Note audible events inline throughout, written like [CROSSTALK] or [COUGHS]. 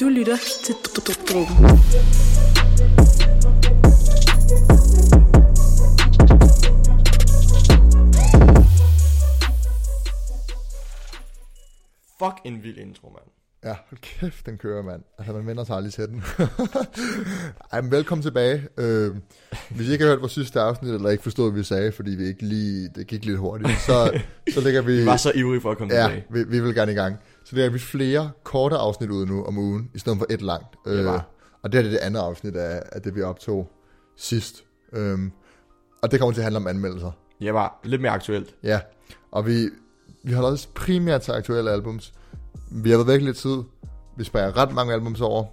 Du lytter til Drukken. Fuck en vild intro, mand. Ja, hold kæft, den kører, mand. Altså, man vender sig aldrig til den. [LAUGHS] Ej, men velkommen tilbage. Øh, hvis I ikke har hørt vores sidste afsnit, eller ikke forstået, hvad vi sagde, fordi vi ikke lige, det gik lidt hurtigt, så, så lægger vi... [LAUGHS] Vi var så ivrige for at komme Ja, tilbage. vi, vi vil gerne i gang. Så lægger vi flere korte afsnit ud nu om ugen, i stedet for et langt. Øh, var. og det er det andet afsnit af, af det, vi optog sidst. Øhm, og det kommer til at handle om anmeldelser. Jeg var lidt mere aktuelt. Ja, og vi, vi holder os primært til aktuelle albums. Vi har været væk lidt tid. Vi springer ret mange albums over.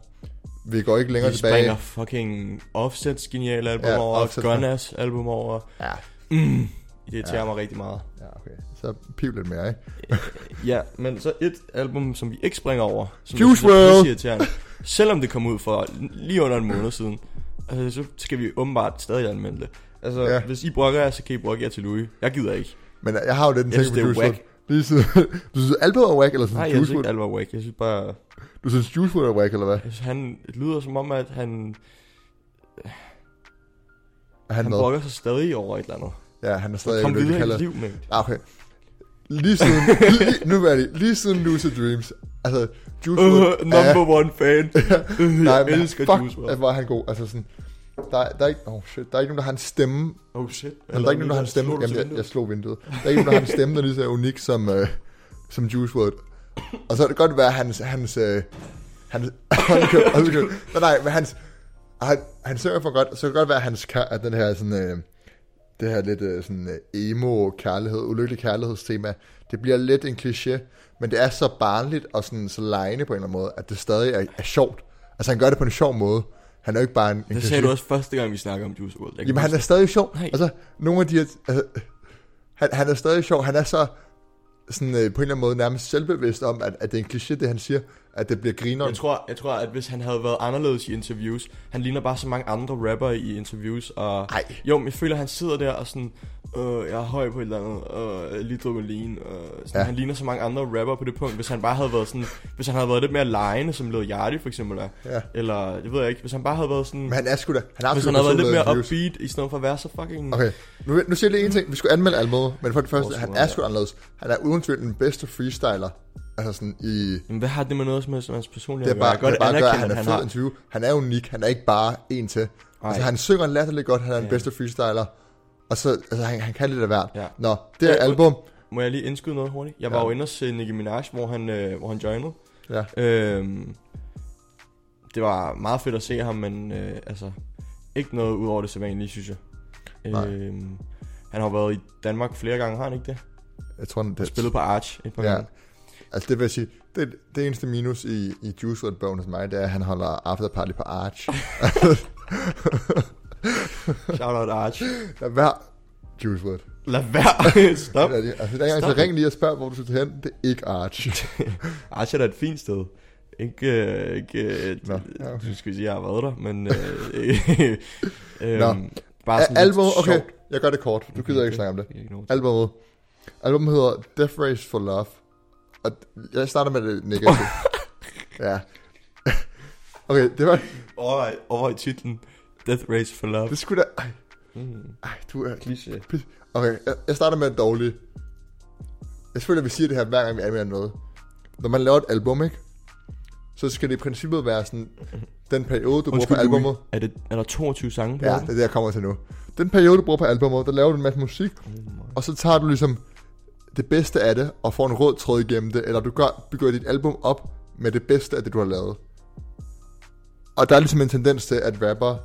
Vi går ikke længere Vi tilbage. springer fucking Offsets geniale album Ja, over, Offsets- Gunners album over. Ja, Mm, det irriterer ja. mig rigtig meget. ja, okay. Så piv lidt mere, ikke? [LAUGHS] Ja, men så et album, som vi ikke springer over. Som Juice WRLD. Selvom det kom ud for lige under en måned siden. Altså, så skal vi åbenbart stadig anmelde det. Altså, Ja. hvis I brokker jer, så kan I brokke jer til Louis. Jeg gider ikke. Men jeg har jo den ting er Juice. WRLD. Lige siden, [LAUGHS] du synes album er whack, eller synes Nej, jeg Juice synes ikke, WRLD? alt var wack. Jeg synes bare... Du synes Juice WRLD er whack, eller hvad? Jeg synes, han det lyder som om, at han, Er han han brokker sig stadig over et eller andet. Ja, han er stadig Kom det, de videre i kalder. dit liv, mate. Ah, okay. Lige siden, lige, nu er det, lige siden Lucid Dreams, altså Juice WRLD Uh, number one fan. [LAUGHS] Nej, jeg men elsker fuck, Juice WRLD. hvor er han god. Altså sådan, der, der er ikke, oh shit, der er ikke nogen, der har en stemme. Oh shit. Jamen, der er ikke nogen, der har en stemme. Jamen, jeg, jeg slog vinduet. Der er ikke nogen, der har en stemme, der er lige så unik som, uh, som Juice WRLD. Og så kan det godt være, at hans, hans, uh, hans, [COUGHS] undskyld, undskyld. nej, nej, men hans, han, han synger for godt, så kan det godt være, at hans, at den her sådan, uh, det her lidt uh, sådan uh, emo kærlighed, ulykkelig kærlighedstema, det bliver lidt en kliché, men det er så barnligt og sådan så lejende på en eller anden måde, at det stadig er, er sjovt. Altså han gør det på en sjov måde. Han er jo ikke bare en, en Det sagde du også første gang, vi snakkede om Juice WRLD. Jamen, han er stadig sjov. Nej. Altså, nogle af de her... Altså, han, han er stadig sjov. Han er så sådan, øh, på en eller anden måde nærmest selvbevidst om, at, at det er en kliché, det han siger, at det bliver det. grineren. jeg tror, jeg tror, at hvis han havde været anderledes i interviews, han ligner bare så mange andre rapper i interviews, og Ej. jo, men jeg føler, at han sidder der og sådan, øh, jeg er høj på et eller andet, og øh, lige drukket lean, og sådan, Ja. han ligner så mange andre rapper på det punkt, hvis han bare havde været sådan, hvis han havde været lidt mere lejende, som Lil Yachty for eksempel er, Ja. eller, jeg ved ikke, hvis han bare havde været sådan, Men han er sgu da... Han har hvis han havde været lidt mere personlighed upbeat, i stedet for at være så fucking... Okay, nu, nu siger jeg lige en ting. Vi skulle anmelde albumet, men for det første, han er sgu anderledes. Han er uden tvivl den bedste freestyler. Altså sådan i... Jamen, hvad har det med noget som helst med hans personlighed Det er bare, gøre? det er bare gør, at han godt er fed interview. Han er unik. Han er ikke bare en til. Altså, Ej. han synger latterligt godt. Han er den Ja. bedste freestyler. Og så, altså, han, han kan lidt af hvert. Ja. Nå, det er Ja, album. Må jeg lige indskyde noget hurtigt? Jeg var Ja. jo inde og se Nicki Minaj, hvor han, øh, hvor han joinede. Ja. Øhm, det var meget fedt at se ham, men øh, altså, ikke noget ud over det sædvanlige, synes jeg. Nej. Øhm, han har været i Danmark flere gange, har han ikke det? Jeg tror, det Han spillet på Arch et par Ja. gange. Altså det vil jeg sige, det, det eneste minus i, i Juice WRLD bogen hos mig, det er, at han holder afterparty på Arch. [LAUGHS] Shout out Arch. Lad være Juice WRLD. Lad være. Stop. Altså, der er Stop. så ring lige og spørg, hvor du skal hen. Det er ikke Arch. [LAUGHS] Arch er da et fint sted. Ikke, øh, ikke øh, Nå, ja, okay. okay. skal sige, jeg har været der, men øh, [LAUGHS] øh, Nå. øh, bare sådan Album, okay, sjovt. jeg gør det kort. Du gider ikke snakke om det. Albummet. Albummet hedder Death Race for Love. Og jeg starter med det negative. [LAUGHS] ja. Okay, det var... Overvej, overvej titlen Death Race for Love. Det skulle da... Ej, Mm. ej, du er... Kliché. Okay, jeg, jeg starter med det dårlige. Jeg føler, at vi siger det her, hver gang vi anmelder noget. Når man laver et album, ikke? Så skal det i princippet være sådan, den periode, du bruger på Undskyld, Louis. albumet. Er, det, er der 22 sange på Ja, det er det, jeg kommer til nu. Den periode, du bruger på albumet, der laver du en masse musik, Oh my. og så tager du ligesom det bedste af det, og får en rød tråd igennem det, eller du gør, bygger dit album op med det bedste af det, du har lavet. Og der er ligesom en tendens til, at rapper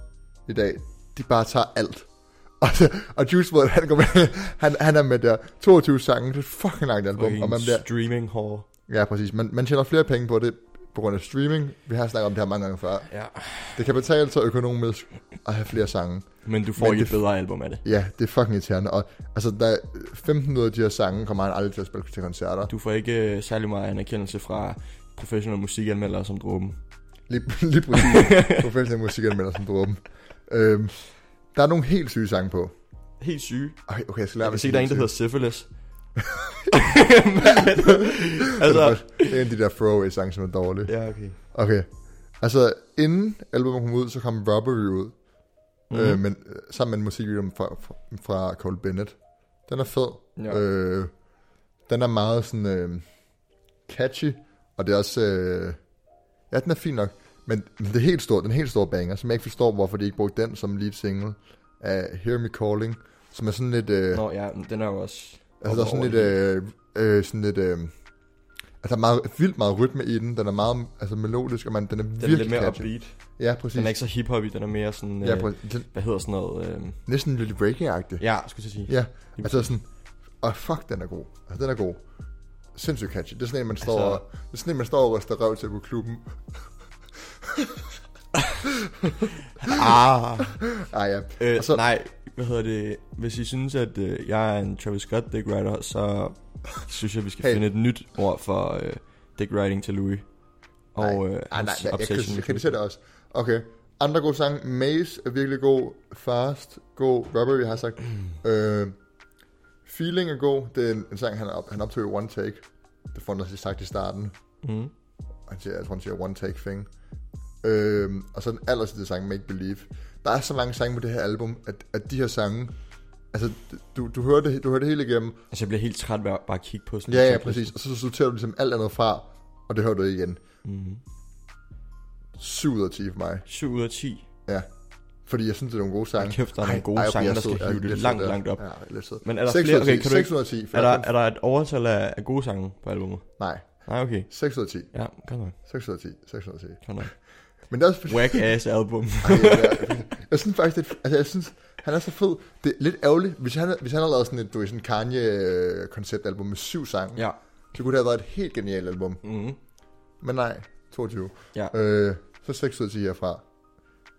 i dag, de bare tager alt. [LAUGHS] Og, og Juice WRLD, han, går med, [LAUGHS] han, han er med der 22 sange, det er fucking langt album, og man bliver, streaming hall. ja præcis, man, man tjener flere penge på det, på grund af streaming. Vi har snakket om det her mange gange før. Ja. Det kan betale sig økonomisk at have flere sange. Men du får Men ikke et bedre album af det. Ja, det er fucking irriterende. Og altså, der er 15 ud af de her sange kommer han aldrig til at spille til koncerter. Du får ikke øh, særlig meget anerkendelse fra professionelle musikanmeldere som Dråben. Lige, [LAUGHS] lige præcis. Professionelle musikanmelder som dråben. Øhm, der er nogle helt syge sange på. Helt syge. Ej, okay, jeg skal lære Jeg kan se, der er en, der hedder. Syphilis. [LAUGHS] altså, Det er en af de der throwaway sange, som er dårlige. ja, okay. Okay. Altså, inden albumet kom ud, så kom Robbery ud. Mm. Øh, men, øh, sammen med en musikvideo fra, fra, fra Cole Bennett. Den er fed. Ja. Øh, den er meget sådan øh, catchy, og det er også... Øh, ja, den er fin nok. Men det er helt stort, den helt store banger, som jeg ikke forstår, hvorfor de ikke brugte den som lead single af Hear Me Calling, som er sådan lidt... Øh, Nå ja, den er jo også... altså, der er sådan lidt... Øh, øh, sådan lidt øh, altså, der er meget, vildt meget rytme i den. Den er meget altså, melodisk, og man, den er Den er virkelig lidt mere catchy. upbeat. Ja, præcis. Den er ikke så hip-hop den er mere sådan... ja, øh, præcis. Den, hvad hedder sådan noget? Øh, næsten lidt breaking-agtig. ja, skulle jeg sige. Ja, altså sådan, og fuck, den er god. Altså, den er god. Sindssygt catchy. Det er sådan en, man står, Altså- altså, det er sådan en, man står og ryster røv til på klubben. [LAUGHS] Ah, Ah ja. øh, Og så- nej, hvad hedder det? Hvis I synes, at øh, jeg er en Travis Scott dick writer, så [LAUGHS] synes jeg, vi skal Hey. finde et nyt ord for øh, dick writing til Louis. Og nej, øh, ah, nej, hans nej, jeg, obsession jeg, kritiserer det også. Okay. Andre gode sange. Maze er virkelig god. Fast, god. Robbery har jeg sagt. øh, Feeling er god. Det er en, en sang, han, op, han optog i One Take. Det får han sagt i starten. Mm. Han siger, jeg tror, han siger one take thing. Øhm, og så den aller sidste sang, Make Believe. Der er så mange sange på det her album, at, at de her sange, altså, du, du, hører det, du hører det hele igennem. Altså, jeg bliver helt træt ved at bare kigge på sådan Ja, ja, præcis. Og så sorterer du ligesom alt andet fra, og det hører du igen. Mm. 7 ud af 10 for mig. 7 ud af 10. Ja. Fordi jeg synes, det er nogle gode sange. Kæft, der er nogle gode jeg sange, der skal hive det langt, langt op. Ja, lidt sød. Men er der 6 flere? ud af 10. Okay, kan du 6 ikke... ud af 10. for Er der, er der et overtal af, af gode sange på albumet? Nej, Nej, okay. 6 ud af 10. Ja, godt nok. 6 ud af 10. 6 ud af 10. Godt nok. Men det er også. Whack ass album. Ej, jeg, [LAUGHS] jeg synes faktisk, det, altså jeg synes, han er så fed. Det er lidt ærgerligt, hvis han, hvis han havde lavet sådan et, du ved, sådan Kanye-konceptalbum med syv sange, ja. så kunne det have været et helt genialt album. Mm. Men nej, 22. Ja. Øh, så 6 ud 10 herfra.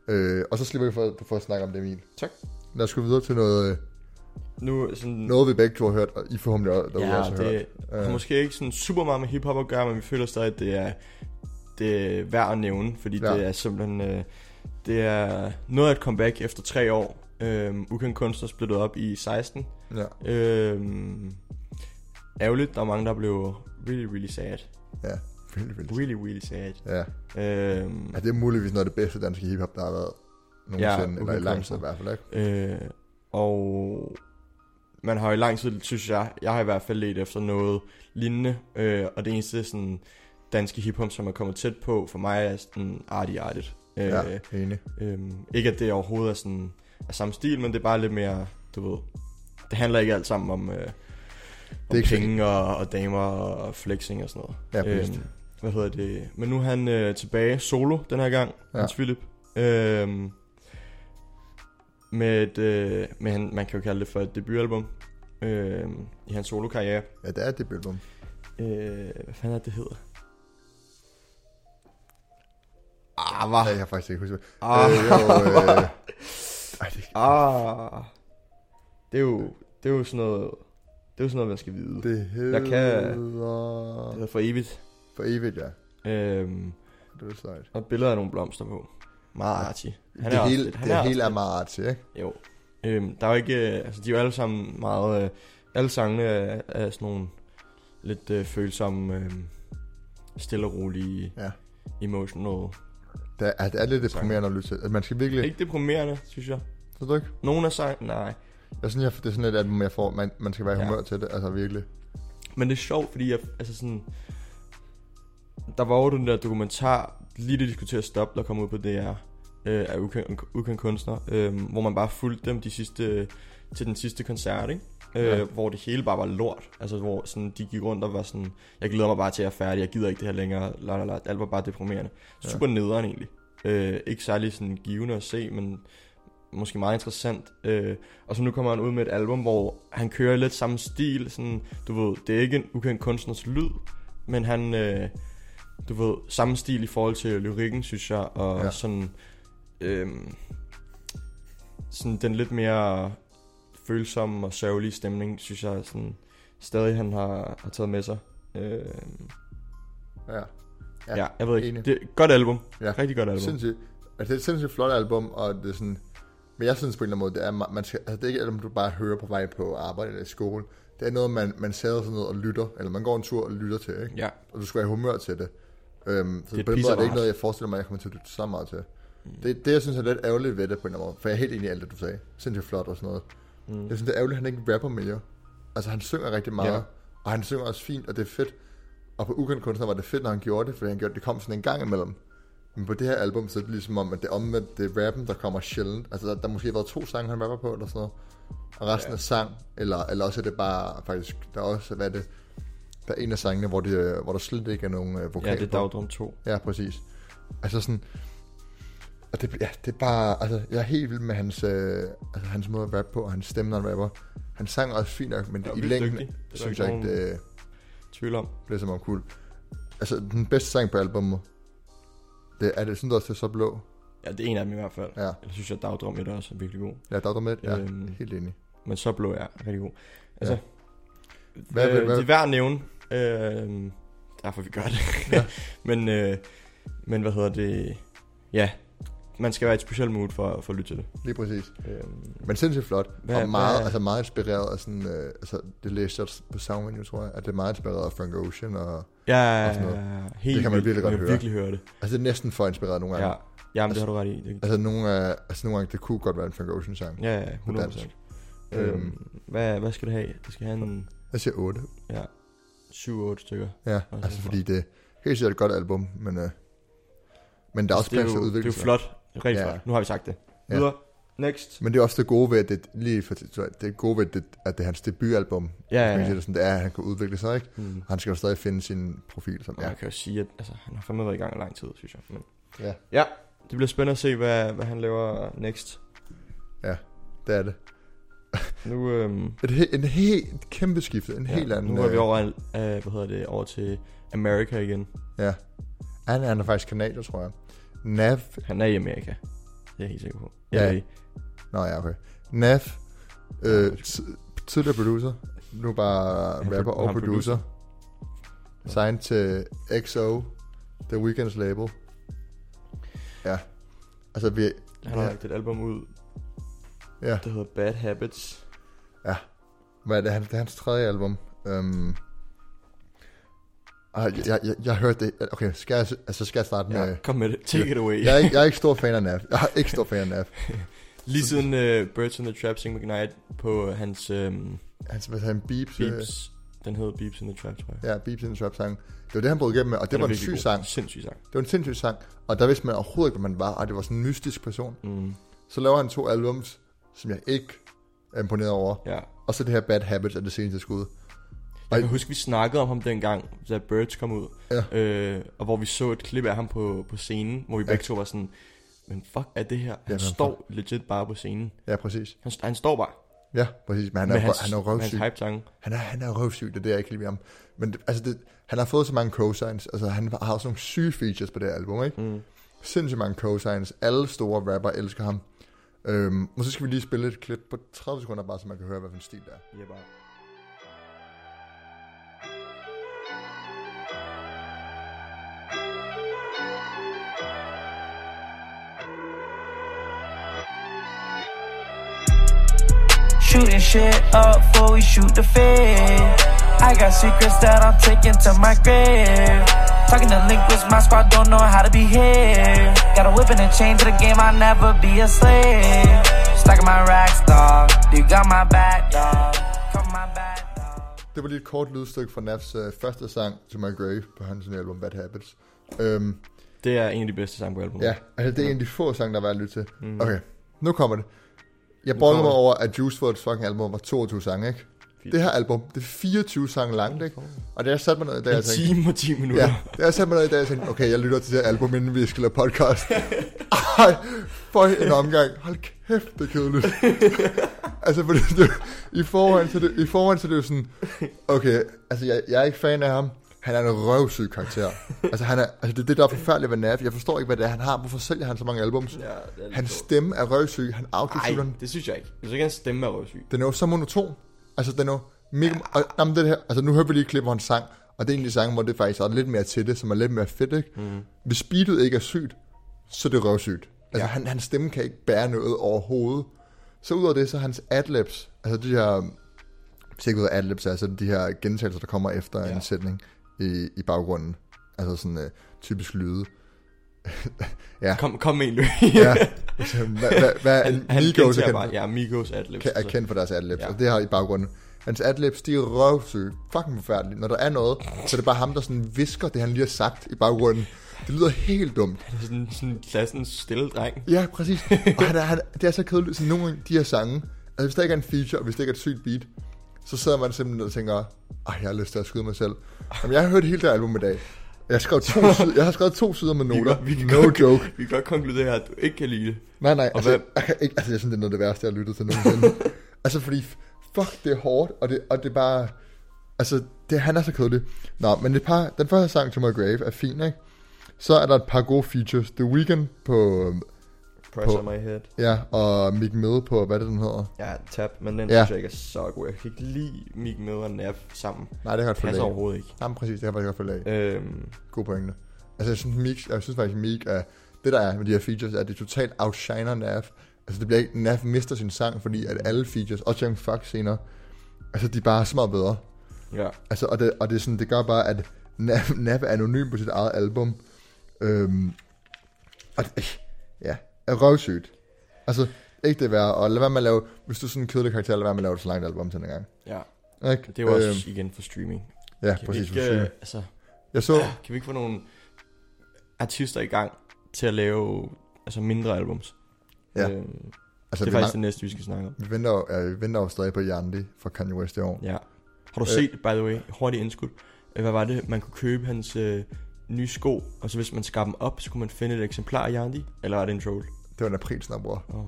Øh, og så slipper vi for, for at snakke om det, Emil. Tak. Lad os gå videre til noget, øh, Nu sådan... noget vi begge to har hørt, og I forhåbentlig derude ja, også har hørt. det har måske ikke sådan super meget med hiphop at gøre, men vi føler stadig, at det er, det er værd at nævne, fordi Ja. ja. det er simpelthen... Øh, det er noget af et comeback efter tre år. Øhm, Ukendt Kunstner splittet op i 16. Ja, Øhm, ærgerligt, der er mange, der blev really, really sad. ja. Vildt, vildt. Really, really sad. Ja. Øhm, ja, det er muligvis noget af det bedste danske hiphop, der har været nogensinde, Ja, eller i lang tid i hvert fald, ikke? Øh, og man har i lang tid, synes jeg, jeg har i hvert fald let efter noget lignende, øh, og det eneste sådan danske hiphop, som er kommet tæt på, for mig er sådan arty-artigt. Øh, Ja, enig. øh, ikke at det overhovedet er sådan af samme stil, men det er bare lidt mere, du ved, det handler ikke alt sammen om, øh, om så- penge og, og damer og flexing og sådan noget. Ja. Øhm, hvad hedder det? Men nu er han øh, tilbage solo den her gang, Ja. Hans Philip. Øhm, med et, øh, med han, man kan jo kalde det for et debutalbum øh, i hans solo-karriere. Ja, det er et debutalbum. Øh, hvad fanden er det, det hedder? Ah, hvad? Jeg har faktisk ikke husket. Ah, Øh, jo, øh, [LAUGHS] ej, det, ah. Det er jo, det er jo sådan noget, det er jo sådan noget, man skal vide. Det, hedder... Jeg kan- det hedder for evigt. For evigt, ja. Øhm, Det er sejt. og et billede af nogle blomster på. Arty. Han det også hele, lidt- han det også hele er artsy, ikke? Jo. Øhm, der er jo ikke... øh, Altså, de er jo alle sammen meget... Øh, alle sangene er, er sådan nogle lidt øh, følsomme, øh, stille og rolige, Ja. emotional. Det er, det er lidt deprimerende at lytte til. Altså, Man skal virkelig... Ikke deprimerende, synes jeg. Ved du ikke? Nogle af sang, nej. Jeg synes, jeg, det er sådan et album, jeg får. Man, man skal være i Ja. humør til det. Altså virkelig. Men det er sjovt, fordi jeg, altså sådan... Der var jo den der dokumentar, lige det de skulle til at stoppe, der kom ud på DR, øh, af ukendt, ukendt kunstner, øh, hvor man bare fulgte dem de sidste, til den sidste koncert, ikke? Øh, Ja. Hvor det hele bare var lort. Altså hvor sådan, de gik rundt og var sådan, jeg glæder mig bare til at jeg er færdig, jeg gider ikke det her længere, la, la, la. alt var bare deprimerende. Ja. Super nederen egentlig. Øh, ikke særlig sådan givende at se, men måske meget interessant. Øh, og så nu kommer han ud med et album, hvor han kører lidt samme stil. Sådan, du ved, det er ikke en ukendt kunstners lyd, men han, øh, du ved, samme stil i forhold til lyrikken, synes jeg. Og Ja. ja. sådan, øh, sådan den lidt mere følsomme og sørgelige stemning, synes jeg sådan, stadig han har, har taget med sig. Øh, Ja. ja. Ja, jeg ved ikke. enig. Det er et godt album. Ja. Rigtig godt album. Sindssygt. Altså, det er et sindssygt flot album, og det er sådan... Men jeg synes på en eller anden måde, det er, man skal, altså det er ikke alt, du bare hører på vej på arbejde eller i skole. Det er noget, man, man sætter sig ned og lytter, eller man går en tur og lytter til, ikke? Ja. Og du skal have humør til det. Øhm, så Det er på den måde er det ikke noget, jeg forestiller mig, jeg kommer til at lytte så meget til. Mm. Det, det, jeg synes er lidt ærgerligt ved det på en eller anden måde, for jeg er helt enig i alt det, du sagde. Sindssygt flot og sådan noget. Mm. Jeg synes, det er ærgerligt, at han ikke rapper mere. Altså, han synger rigtig meget, Ja. og han synger også fint, og det er fedt. Og på Ukendt Kunstner var det fedt, når han gjorde det, fordi han gjorde det kom sådan en gang imellem. Men på det her album, så er det ligesom om, at det er omvendt, det er rappen, der kommer sjældent. Altså, der, der måske har været to sange, han rapper på, eller sådan noget. Og resten Ja. er sang, eller, eller også er det bare, faktisk, der er også, hvad er det, der er en af sangene, hvor, det, hvor der slet ikke er nogen øh, vokal Ja, det er. Dagdrum 2. Ja, præcis. Altså sådan... Og det, ja, det er bare... Altså, jeg er helt vild med hans, øh, altså, hans måde at rappe på, og hans stemme, når han rapper. Han sang også fint nok, men Ja, i længden dygtig. Det der synes jeg ikke, det Tvivl om. blev så meget cool. Altså, den bedste sang på albumet, det er det, synes du også, det er så blå? Ja, det er en af dem i hvert fald. Ja, Jeg synes, at Dagdrum 1 også er virkelig god. ja der er med, ja, Øhm, helt enig. Men så blå er rigtig god. Altså, Ja. Hvad- øh, hvad- det er værd at nævne. Øh, derfor vi gør det. Ja. [LAUGHS] men, øh, men hvad hedder det? Ja, man skal være i et specielt mood for, for at lytte til det. Lige præcis. Øh, Men sindssygt flot, Hvad- og meget, hvad- altså meget inspireret af sådan, øh, altså det læste jeg også på Soundvenue, tror jeg, at det er meget inspireret af Frank Ocean, og ja, og sådan noget. helt Det kan man virkelig godt høre. virkelig høre det. altså det er næsten for inspireret nogle gange. Ja, jamen, det har du ret i. Det, Altså nogle, af, altså nogle gange, det kunne godt være en Frank Ocean sang. ja, ja, På 100%. dansk. Øhm, Øhm. hvad, hvad skal det have? Det skal have en Jeg siger 8. ja, 7-8 stykker. Ja, Altså, altså fordi det helt sikkert et godt album, men, øh, men der er også Altså, er plads til jo, det er jo flot. Rigtig Ja. Nu har vi sagt det. Ja. Videre. Next. Men det er også det gode ved, at det, lige for, det er gode ved, at det, at det er hans debutalbum. Ja, ja, ja. det, sådan, det er, at han kan udvikle sig, ikke? Mm. Han skal jo stadig finde sin profil. Som, Og ja. man kan jo sige, at altså, han har fandme været i gang i lang tid, synes jeg. Men, ja, ja, det bliver spændende at se, hvad, hvad han laver next. det er det. Nu, øhm, Et, he, en helt kæmpe skifte, en helt anden... nu er vi øh, over, øh, hvad hedder det, over til America igen. Ja. Han, han er faktisk kanadier, tror jeg. Nav... Han er i Amerika. Det er jeg helt sikker på. Ja. Ja. Nå ja, okay. Nav... Øh, tidligere producer. Nu bare rapper og producer. Ja. Signed til XO, The Weeknd's label. Ja. Altså, vi... Han har Ja. lagt et album ud, Ja, der hedder Bad Habits. hvad er det? Han- Det er hans tredje album. Um, og jeg, jeg, jeg, jeg hørte det... Okay, skal jeg, altså skal jeg starte med... Ja, kom med det. Take it away. Jeg er, ikke, jeg er ikke stor fan af Nav. Jeg er ikke stor fan af Nav. [LAUGHS] Lige siden uh, Birds in the Trap Sing McKnight på hans um, Han skal have en beeps. øh, Beeps. Den hedder Beeps in the Trap, tror jeg. Ja, Beeps in the Trap sang. Det var det, han brød igennem med, og det Den var en syg god. sang. Sindssyg sang. Det var en sindssyg sang, og der vidste man overhovedet ikke, hvad man var, og det var sådan en mystisk person. Mm. Så laver han to albums, som jeg ikke er imponeret over, Ja. og så det her Bad Habits er det seneste skud. Jeg kan huske, vi snakkede om ham dengang, da Birds kom ud. Ja. Øh, og hvor vi så et klip af ham på, på scenen, hvor vi Ja. begge to var sådan, men fuck er det her? Han men står legit bare på scenen. Ja, præcis. Han, han står bare. Ja, præcis, men han er, hans, han er hans røvsyg. Han er, han er røvsyg, det er det, jeg ikke lide ham. Men altså det, han har fået så mange cosigns, altså han har også nogle syge features på det album, ikke? Mm. Sindssygt mange cosigns, alle store rapper elsker ham. Øhm, og så skal vi lige spille et klip på 30 sekunder, bare så man kan høre, hvad for en stil det er. Ja, bare. Shooting shit up before we shoot the fed. I got secrets that I'm taking to my grave. Talking to linguists, my squad don't know how to be here. Got a whip and a chain to the game, I'll never be a slave. Stacking my racks, dog. You got my back, dog. Come my back, dog. Det var lige et kort lydstykke fra Nafs øh, første sang, To My Grave, på hans nye album Bad Habits. Øhm, Det er en af de bedste sange på albumet. ja, altså det er en af de få sange, der er værd at lytte til. Mm. Okay, nu kommer det. Jeg kommer mig over, at Juice WRLD's fucking album var 22 sange, ikke? Det her album, det er 24 sange langt, ikke? Og det er sat mig ned i dag, En jeg tænkte, time og 10 minutter. ja, det er sat mig ned i dag, jeg tænkte, okay, jeg lytter til det her album, inden vi skal lave podcast. [LAUGHS] Ej, for en omgang. Hold kæft, det er kedeligt. [LAUGHS] altså, for det, det, i forhånd, så det, i forhånd, så det er jo sådan, okay, altså, jeg, jeg er ikke fan af ham. Han er en røvsyg karakter. [LAUGHS] altså, han er, altså, det er det, der er forfærdeligt ved Nav. Jeg forstår ikke, hvad det er, han har. Hvorfor sælger han så mange albums? Ja, Hans stemme er røvsyg. Han autotuner Ej, det synes jeg ikke. Jeg synes ikke, hans stemme er røvsyg. den er jo så monoton. Altså, den er jo mega... Og, jamen, det her, altså, nu hører vi lige et klip, hvor han sang, og det er en af de sange, hvor det faktisk er lidt mere til det, som er lidt mere fedt, ikke? Mm. Hvis speedet ikke er sygt, så er det røvsygt. Altså, Ja. han, hans stemme kan ikke bære noget overhovedet. Så udover det, så hans adlibs, altså de her, hvis ikke ved, hvad adlibs så det de her gentagelser, der kommer efter ja. Ja. en sætning i, i baggrunden. Altså sådan uh, typisk lyde. [LAUGHS] ja, Kom, kom med en løb. ja. [LAUGHS] Altså, hvad, hvad, hvad han, han Migos er kendt, bare, ja, Migos adlibs. er altså. kendt for deres adlibs, ja. Og det har i baggrunden. Hans adlibs, de er røvsyge. Fucking forfærdelige. Når der er noget, så er det bare ham, der sådan visker det, han lige har sagt i baggrunden. Det lyder helt dumt. Han er sådan, sådan klassens stille dreng. Ja, præcis. Og han er, han, det er så kedeligt. Så nogle af de her sange, altså hvis der ikke er en feature, og hvis det ikke er et sygt beat, så sidder man simpelthen og tænker, ej, jeg har lyst til at skyde mig selv. Jamen, jeg har hørt hele det album i dag. Jeg har skrevet to, [LAUGHS] sider, jeg har skrevet to sider med noter. kan- vi kan no godt- joke. Vi kan godt konkludere, at du ikke kan lide det. Nej, nej, altså, hvad- jeg, kan ikke, altså, jeg synes, det er noget af det værste, jeg har lyttet til nogensinde. [LAUGHS] altså, fordi, fuck, det er hårdt, og det, og det er bare, altså, det, han er så kedelig. Nå, men et par, den første sang, To My Grave, er fin, ikke? Så er der et par gode features. The Weeknd på, Pressure På- my head. ja, og Mick Mill på, hvad det, den hedder? Ja, tab, men den Ja. synes jeg ikke er så god. Jeg kan ikke lide Mick Mill og Nav sammen. Nej, det kan jeg godt følge af. overhovedet ikke. Jamen, præcis, det kan jeg faktisk godt følge af. Øhm, God pointe. Altså, jeg synes, Meek, jeg synes faktisk, Meek er... Det, der er med de her features, er, at det totalt outshiner Nav. Altså, det bliver ikke... Nav mister sin sang, fordi at alle features, også Young Fuck senere, altså, de er bare så meget bedre. ja. Altså, og det, og det, er sådan, det gør bare, at Nav, Nav er anonym på sit eget album. Øhm, og det, ja, er røvsygt. Altså, ikke det værd, og lad være med at lave, hvis du er sådan en kedelig karakter, lad være med at lave et så langt album til den gang. ja. Ikke? Det er jo også Øhm, igen for streaming. ja, Kan vi præcis. ikke, for øh, sygt. altså, Jeg så, kan vi ikke få nogle artister i gang til at lave altså mindre albums? Ja. Øhm, altså, det er faktisk lang, det næste, vi skal snakke om. vi, venter, jo- ja, vi venter jo stadig på Yandi fra Kanye West i år. Ja. Har du Øh. set, by the way, hurtigt indskud, øh, hvad var det, man kunne købe hans øh, nye sko, og så hvis man skar dem op, så kunne man finde et eksemplar af Yandi, eller var det en troll? Det var en aprilsnap, bror. Oh. [LAUGHS]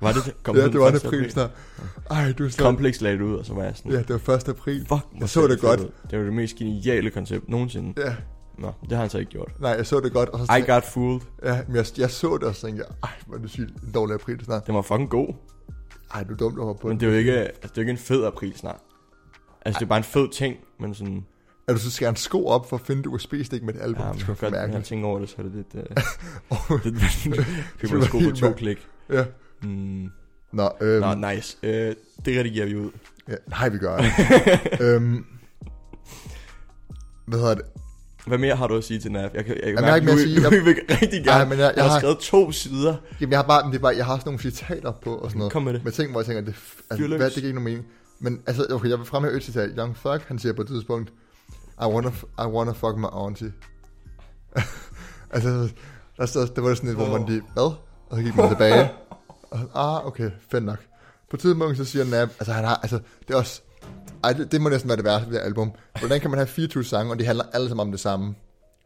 var det det? Kom Ja, det var en første aprilsnap. Ej, du er slet... Complex lagde det ud, og så var jeg sådan, Ja, det var 1. april. fuck, Jeg så det godt. Det var det mest geniale koncept nogensinde. Ja, Nå, det har han så ikke gjort. nej, jeg så det godt. Og så I got fooled. ja, men jeg, jeg så det, og så tænkte jeg, ej, hvor er det sygt, en dårlig april snart. Den var fucking god. Ej, du er dumt over på Men det er jo ikke, altså, det er jo ikke en fed april snart. Altså, det er bare en fed ting, men sådan... Er du så skære en sko op for at finde et USB-stik med et album? Ja, det skulle godt, når jeg mærkeligt. tænker over det, så er det lidt... [LAUGHS] Åh, Uh, [LAUGHS] en sko på to klik. ja. Mm. Nå, øhm, Nå, nice. Øh, det redigerer vi ud. ja, nej, vi gør det. [LAUGHS] øhm, hvad hedder det? Hvad mere har du at sige til NAF? Jeg kan, jeg kan Jamen, jeg har ikke mere at sige. Jeg, jeg vil rigtig gerne. Ej, men jeg- jeg jeg har har- skrevet to sider. Jamen, jeg har bare, det er bare, jeg har sådan nogle citater på og sådan noget. Kom med det. Med ting, hvor jeg tænker, det, altså, hvad, det giver ikke nogen mening. Men altså, okay, jeg vil fremhæve et citat. Young Thug, han siger på et tidspunkt, I wanna, I wanna fuck my auntie. [LAUGHS] altså, der, stod, der var sådan et, hvor man lige, hvad? Og så gik man tilbage. Og, ah, okay, fedt nok. På et tidspunkt, så siger Nab, altså han har, altså, det er også, ej, det, det må næsten være det værste ved det album. Hvordan kan man have 24 sange, og de handler alle sammen om det samme?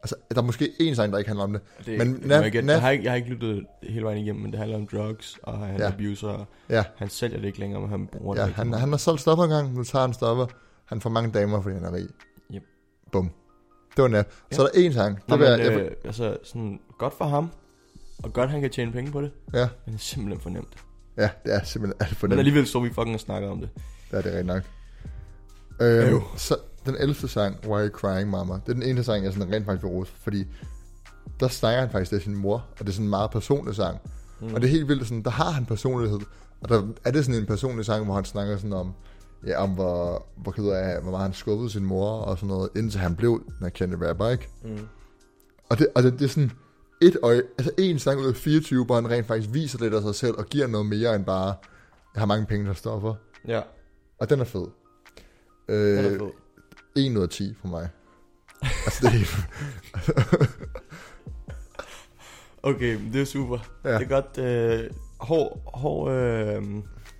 Altså, der er måske én sang, der ikke handler om det. Det, Men men Naf- jeg, jeg, har ikke, jeg har ikke lyttet hele vejen igennem, men det handler om drugs, og han Ja. abuser, Ja, han sælger det ikke længere, men han bruger ja det han, han har solgt stoffer engang, nu tager han stoffer. Han får mange damer, fordi han er rig. Bum. Det var. Så Ja. er der én sang. Nå, Det vil men, jeg, jeg, øh, altså, sådan, godt for ham, og godt han kan tjene penge på det, ja, men det er simpelthen for nemt. ja, det er simpelthen alt for Men nemt. alligevel står vi fucking og snakker om det. Det er det rigtig nok. Øhm, Øv. så den 11. sang, Why Are You Crying Mama, det er den eneste sang, jeg sådan rent faktisk vil rose, fordi der snakker han faktisk til sin mor, og det er sådan en meget personlig sang. Mm. Og det er helt vildt, sådan, der har han personlighed, og der er det sådan en personlig sang, hvor han snakker sådan om, ja, om hvor, hvor ked af, hvor meget han skubbede sin mor, og sådan noget, indtil han blev den kendte rapper, ikke? Mm. Og det, og det, det er sådan et øje, altså en sang ud af 24, hvor han rent faktisk viser lidt af sig selv, og giver noget mere end bare, jeg har mange penge, der står for. Ja, Og den er fed. Øh, den er fed. 1 ud af 10 for mig. altså, det er helt... Okay, det er super. Ja. Det er godt. Øh, hård, hård øh,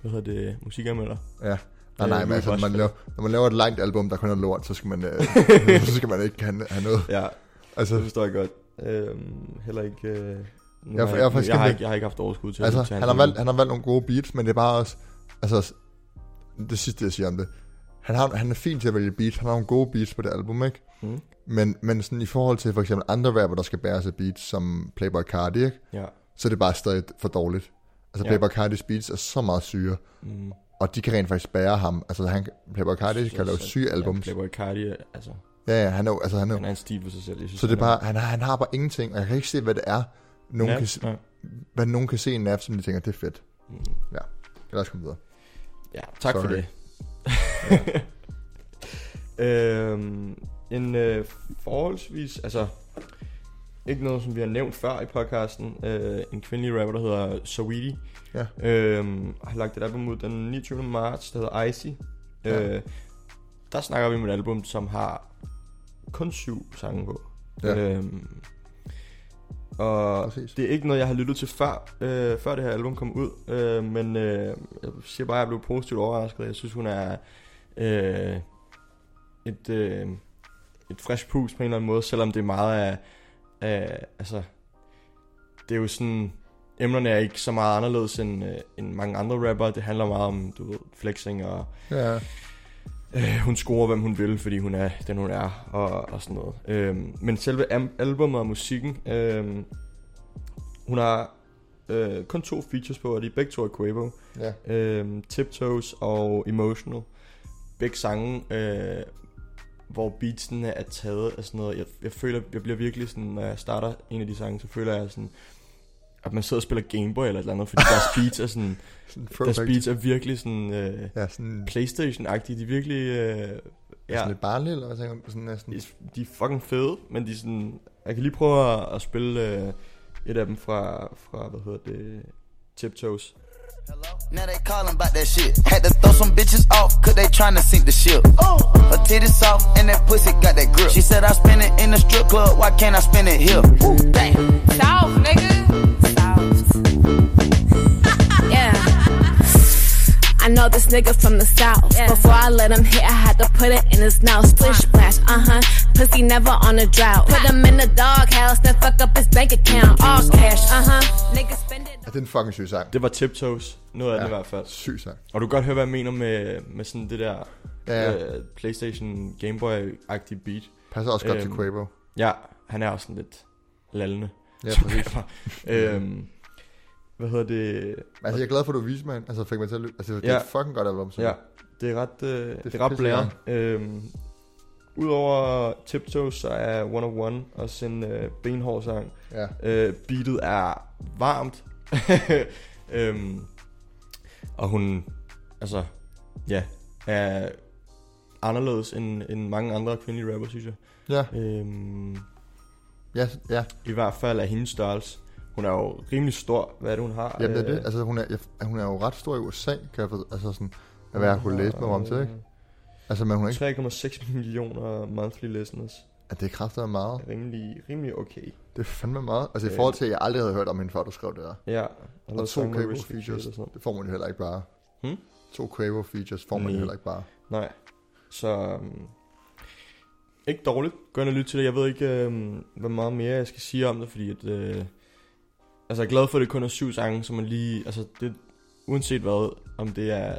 hvad hedder det, musikanmelder. ja. Nej, nej, Øh, men altså, når man, laver, når man laver et langt album, der kun er lort, så skal man, øh, [LAUGHS] så skal man ikke have, have noget. Ja, det Altså, forstår jeg godt. Øh, heller ikke... Øh, nu Jeg- har jeg er faktisk jeg, har ikke, jeg har ikke haft overskud til altså at han, har valgt, han har valgt nogle gode beats, men det er bare også... Altså, det sidste, jeg siger om det. Han, har, han er fint til at vælge beats. Han har nogle gode beats på det album, ikke? Mm. Men, men sådan i forhold til for eksempel andre rapper, der skal bære sig beats, som Playboy Cardi, ikke? Ja. så er det bare stadig for dårligt. Altså, Ja. Playboy Cardis beats er så meget syre, Mm. Og de kan rent faktisk bære ham. Altså, han, Playboy Cardi kan lave syge albums. Ja, Playboy Cardi, altså, Ja, ja, han er altså, han er han er en stil for sig selv. Jeg synes, så det er bare, han, han har bare ingenting, og jeg kan ikke se, hvad det er. nogen Nat? kan, se- Ja. hvad nogen kan se i en nap, som de tænker, det er fedt. Mm. Lad os komme videre. Ja, tak Sorry. for det. [LAUGHS] øhm, en øh, forholdsvis, altså ikke noget, som vi har nævnt før i podcasten, øh, en kvindelig rapper, der hedder Saweetie, Ja. øhm, har lagt et album ud den 29. marts, der hedder Icy. Ja. Øh, der snakker vi om et album, som har kun syv sange på. Ja. Øhm, og Præcis. det er ikke noget, jeg har lyttet til før, øh, før det her album kom ud. Øh, men øh, jeg siger bare, at jeg blev positivt overrasket. Jeg synes, hun er øh, et, øh, et frisk pus på en eller anden måde, selvom det er meget af... af altså, det er jo sådan... Emnerne er ikke så meget anderledes end, øh, end mange andre rapper. Det handler meget om, du ved, flexing og Ja, øh, hun scorer, hvem hun vil, fordi hun er den, hun er, og, og sådan noget. Øhm, men selve albumet og musikken, øhm, hun har øh, kun to features på, og de er begge to af Quavo. ja. Øhm, Tiptoes og Emotional. Begge sange, øh, hvor beatsene er taget af sådan noget. Jeg, jeg føler, jeg bliver virkelig sådan, når jeg starter en af de sange, så føler jeg sådan, at man sidder og spiller Gameboy eller et eller andet, fordi deres beats er sådan, [LAUGHS] Sådan deres beats er virkelig sådan... Øh, Ja, sådan, Playstation-agtige. De er virkelig... Øh, ja. sådan lidt barnlig, eller hvad tænker du? Sådan næsten. de, de er fucking fede, men de er sådan... Jeg kan lige prøve at, at spille øh, et af dem fra, fra hvad hedder det, Tiptoes. Now they callin' about that shit. Had to throw some bitches off, cause they tryna sink the ship. Oh. Her titties soft, and that pussy got that grip. She said I spend it in the strip club, why can't I spend it here? Ooh, damn. South, nigga. South. I know this nigga from the south. Before I let him hit, I had to put it in his mouth. Splish splash, uh huh. Pussy never on a drought. Put him in the doghouse, then fuck up his bank account. All cash, uh huh. Nigga spend it. Ja, det er en fucking syg sang. Det var Tiptoes. Noget af Ja. det i hvert fald. Syg sang. Og du kan godt høre, hvad jeg mener med, med sådan det der Ja, øh, Playstation Gameboy-agtige beat. Passer også godt til Øhm, Quavo. Ja, han er også sådan lidt lallende. Ja, [LAUGHS] præcis. øhm, hvad hedder det? Altså, jeg er glad for, at du viste mig. Altså, fik mig til at lytte. Altså, det er Ja. fucking godt album. synes Ja, det er ret, øh, det, det er ret. Øhm, Udover Tiptoes, så er One of One også en øh, benhård sang. Ja. Øh, beatet er varmt. [LAUGHS] øhm, og hun, altså, ja, er anderledes end, end mange andre kvindelige rapper, synes jeg. Ja, Øhm, ja, ja. I hvert fald er hendes størrelse. Hun er jo rimelig stor, hvad er det, hun har? Jamen, det er Øh, det. Altså, hun er, hun er jo ret stor i USA, kan jeg for, altså sådan, hvad jeg kunne læse mig om til, ikke? Altså, men hun er ikke, 3,6 millioner monthly listeners. at det er kraftigt meget. Rimelig, rimelig okay. Det er fandme meget. Altså, i Ja. forhold til, at jeg aldrig havde hørt om hende, før du skrev det der. Ja. Og to Quavo features, det får man jo heller ikke bare. Hmm? To Quavo features får man jo heller ikke bare. Nej. Så... Um, ikke dårligt. Gå ind og til det. Jeg ved ikke, um, hvad meget mere jeg skal sige om det, fordi at... Uh, altså, jeg er glad for, at det kun er syv sange, så man lige... Altså, det, uanset hvad, om det er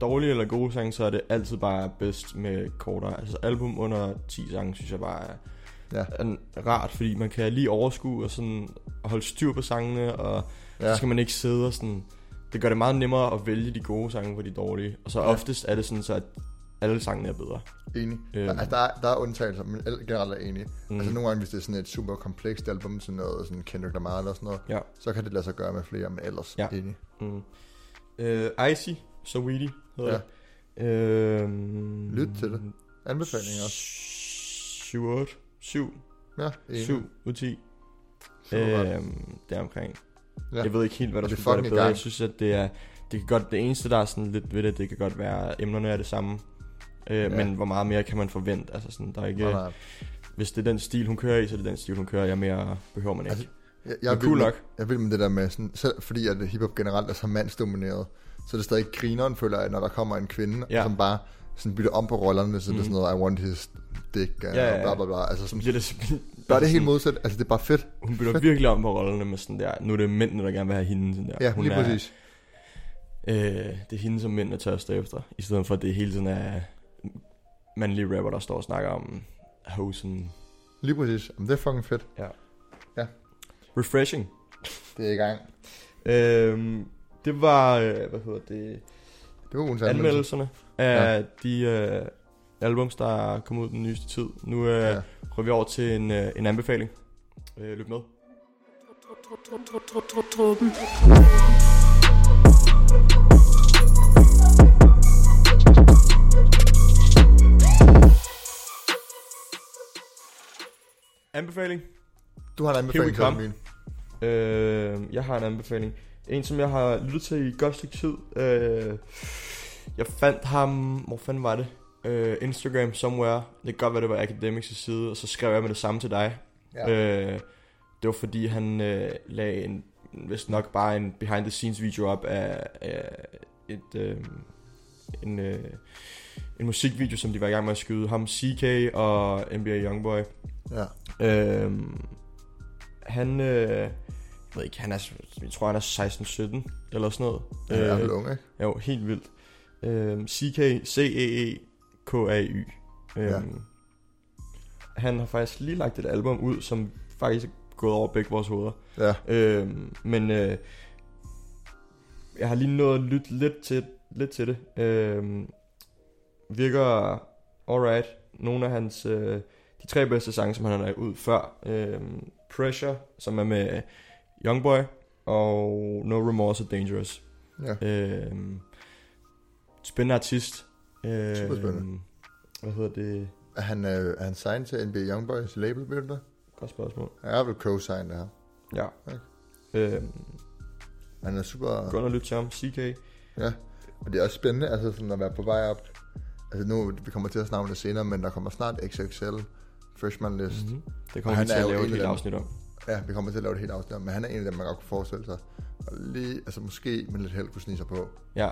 dårlige eller gode sange, så er det altid bare bedst med kortere. Altså, album under 10 sange, synes jeg bare er, Ja. er rart, fordi man kan lige overskue og sådan holde styr på sangene, og ja. Så skal man ikke sidde og sådan... Det gør det meget nemmere at vælge de gode sange fra de dårlige. Og så Ja. oftest er det sådan så, at alle sangene er bedre. Enig. Øhm. Altså, der, er, der er undtagelser, men el- generelt er enig. Mm. Altså nogle gange, hvis det er sådan et super komplekst album, sådan noget sådan Kendrick Lamar eller sådan noget, Ja. så kan det lade sig gøre med flere, men ellers Ja. enig. Mm. Uh, Icy, so weedy hedder Ja. det. Øhm, Lyt til det. Anbefalinger også. 7, 8, 7, Ja, enig. 7 ud af 10. Super godt. Øhm, det er omkring. Ja. Jeg ved ikke helt, hvad der det er skulle gøre det bedre. gang. Jeg synes, at det er... Det, kan godt, det eneste, der er sådan lidt ved det, det kan godt være, at emnerne er det samme. Øh, Ja. Men hvor meget mere kan man forvente? Altså sådan, der er ikke, Nej, nej. Hvis det er den stil, hun kører i, så er det den stil, hun kører i. og Mere behøver man ikke. Altså, Jeg, jeg, Men er cool med, nok. jeg vil med det der med, sådan, selv fordi at hiphop generelt er så mandsdomineret, så er det stadig grineren, føler jeg, når der kommer en kvinde, Ja. som bare sådan bytter om på rollerne, så mm. det er sådan noget, I want his dick, Ja, ja, ja. bla bla bla. Altså, så sådan, bliver det simpelthen... der er det helt sådan- modsat. Altså, det er bare fedt. Hun bytter virkelig om på rollerne med sådan der. Nu er det mændene, der gerne vil have hende. Sådan der. Ja, hun lige er, præcis. Øh, det er hende, som mændene tørster efter. I stedet for, at det hele tiden er mandlige rapper, der står og snakker om hosen. Lige præcis. Jamen, det er fucking fedt. Refreshing. Det er i gang. Øhm, det var, øh, hvad hedder det, Det var ugens anmeldelse. anmeldelserne af ja. de øh, albums, der er kommet ud den nyeste tid. Nu øh, Ja. ja. går vi over til en, øh, en anbefaling. Øh, lyt med. Truppen. Anbefaling? Du har en anbefaling til min. Øh, jeg har en anbefaling. En, som jeg har lyttet til i godt stykke tid. Øh, jeg fandt ham... Hvor fanden var det? Øh, Instagram somewhere. Det kan godt være, det var Academics side. Og så skrev jeg med det samme til dig. Ja. Øh, det var fordi, han øh, lagde en... Vist nok bare en behind the scenes video op af, af et... Øh, en, øh, en musikvideo, som de var i gang med at skyde. Ham, CK og NBA Youngboy. Ja. Øhm, han, øh, jeg ved ikke, han er, jeg tror han er 16-17 eller sådan noget. Han er Øh, ung, ikke? Jo, helt vildt. Øhm, CK, C-E-E-K-A-Y. Øhm, Ja. Han har faktisk lige lagt et album ud, som faktisk er gået over begge vores hoveder. Ja. Øhm, men øh, jeg har lige nået at lytte lidt til, lidt til det. Øhm, virker alright. Nogle af hans... Øh, de tre bedste sange, som han har lagt ud før. Øhm, Pressure, som er med Youngboy, og No Remorse og Dangerous. Ja. Øhm, spændende artist. Øhm, Superspændende. Hvad hedder det? Er han, øh, er han signed til NBA Youngboys label, ved du? Godt spørgsmål. Han er vel co-signed der. Ja. Okay. Øhm, Han er super... ind og lytte til ham. CK. Ja, og det er også spændende, altså sådan at være på vej op. Altså nu, vi kommer til at snakke om det senere, men der kommer snart XXL freshman list. Mm-hmm. Det kommer han vi til at lave et helt dem. afsnit om. Ja, vi kommer til at lave det helt afsnit, om, men han er en af dem, man godt kunne forestille sig. Og lige, altså måske med lidt held kunne snige sig på. Ja.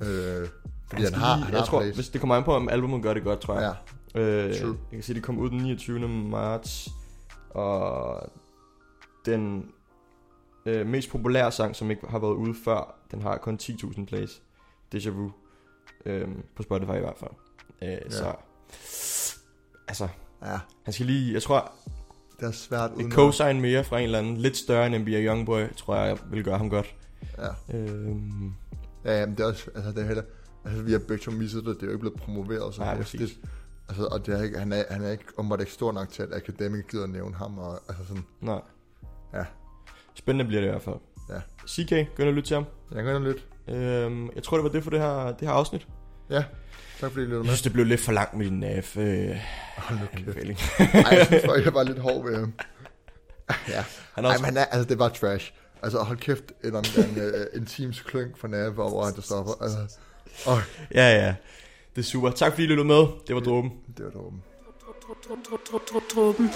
Øh, fordi Han han har, han jeg har tror, place. hvis det kommer an på, om albumet gør det godt, tror jeg. Ja, Øh, True. jeg kan sige, det kom ud den 29. marts, og den øh, mest populære sang, som ikke har været ude før, den har kun 10.000 plays. Deja Vu. Øh, på Spotify i hvert fald. Øh, ja. Så, altså, ja, han skal lige, jeg tror, det er svært et uden at- co-sign mere fra en eller anden lidt større end NBA Youngboy, tror jeg vil gøre ham godt. Ja, Øh, ja jamen, det er også, altså det er heller, altså vi har begge to misset det, det er jo ikke blevet promoveret så Nej, præcis. Altså, og det er ikke, han, er, han er ikke umiddelbart ikke stor nok til, at Academic gider at nævne ham, og altså sådan, nej. Ja. Spændende bliver det i hvert fald. Ja. CK, ind og lytte til ham. jeg ind og lytte. Øhm, jeg tror, det var det for det her, det her afsnit. Ja, tak fordi I lyttede Jeg med. synes, det blev lidt for langt med din NAF øh, Hold nu kæft. Ej, jeg synes faktisk, [LAUGHS] jeg var lidt hård ved ham. Ja. Han er Ej, også, men han er, altså, det var trash. Altså, hold kæft, en omgang uh, en teams kløng for Nav, hvor han der stopper. Altså, åh, ja, ja. Det er super. Tak fordi I lyttede med. Det var dråben. det var dråben. Truppen.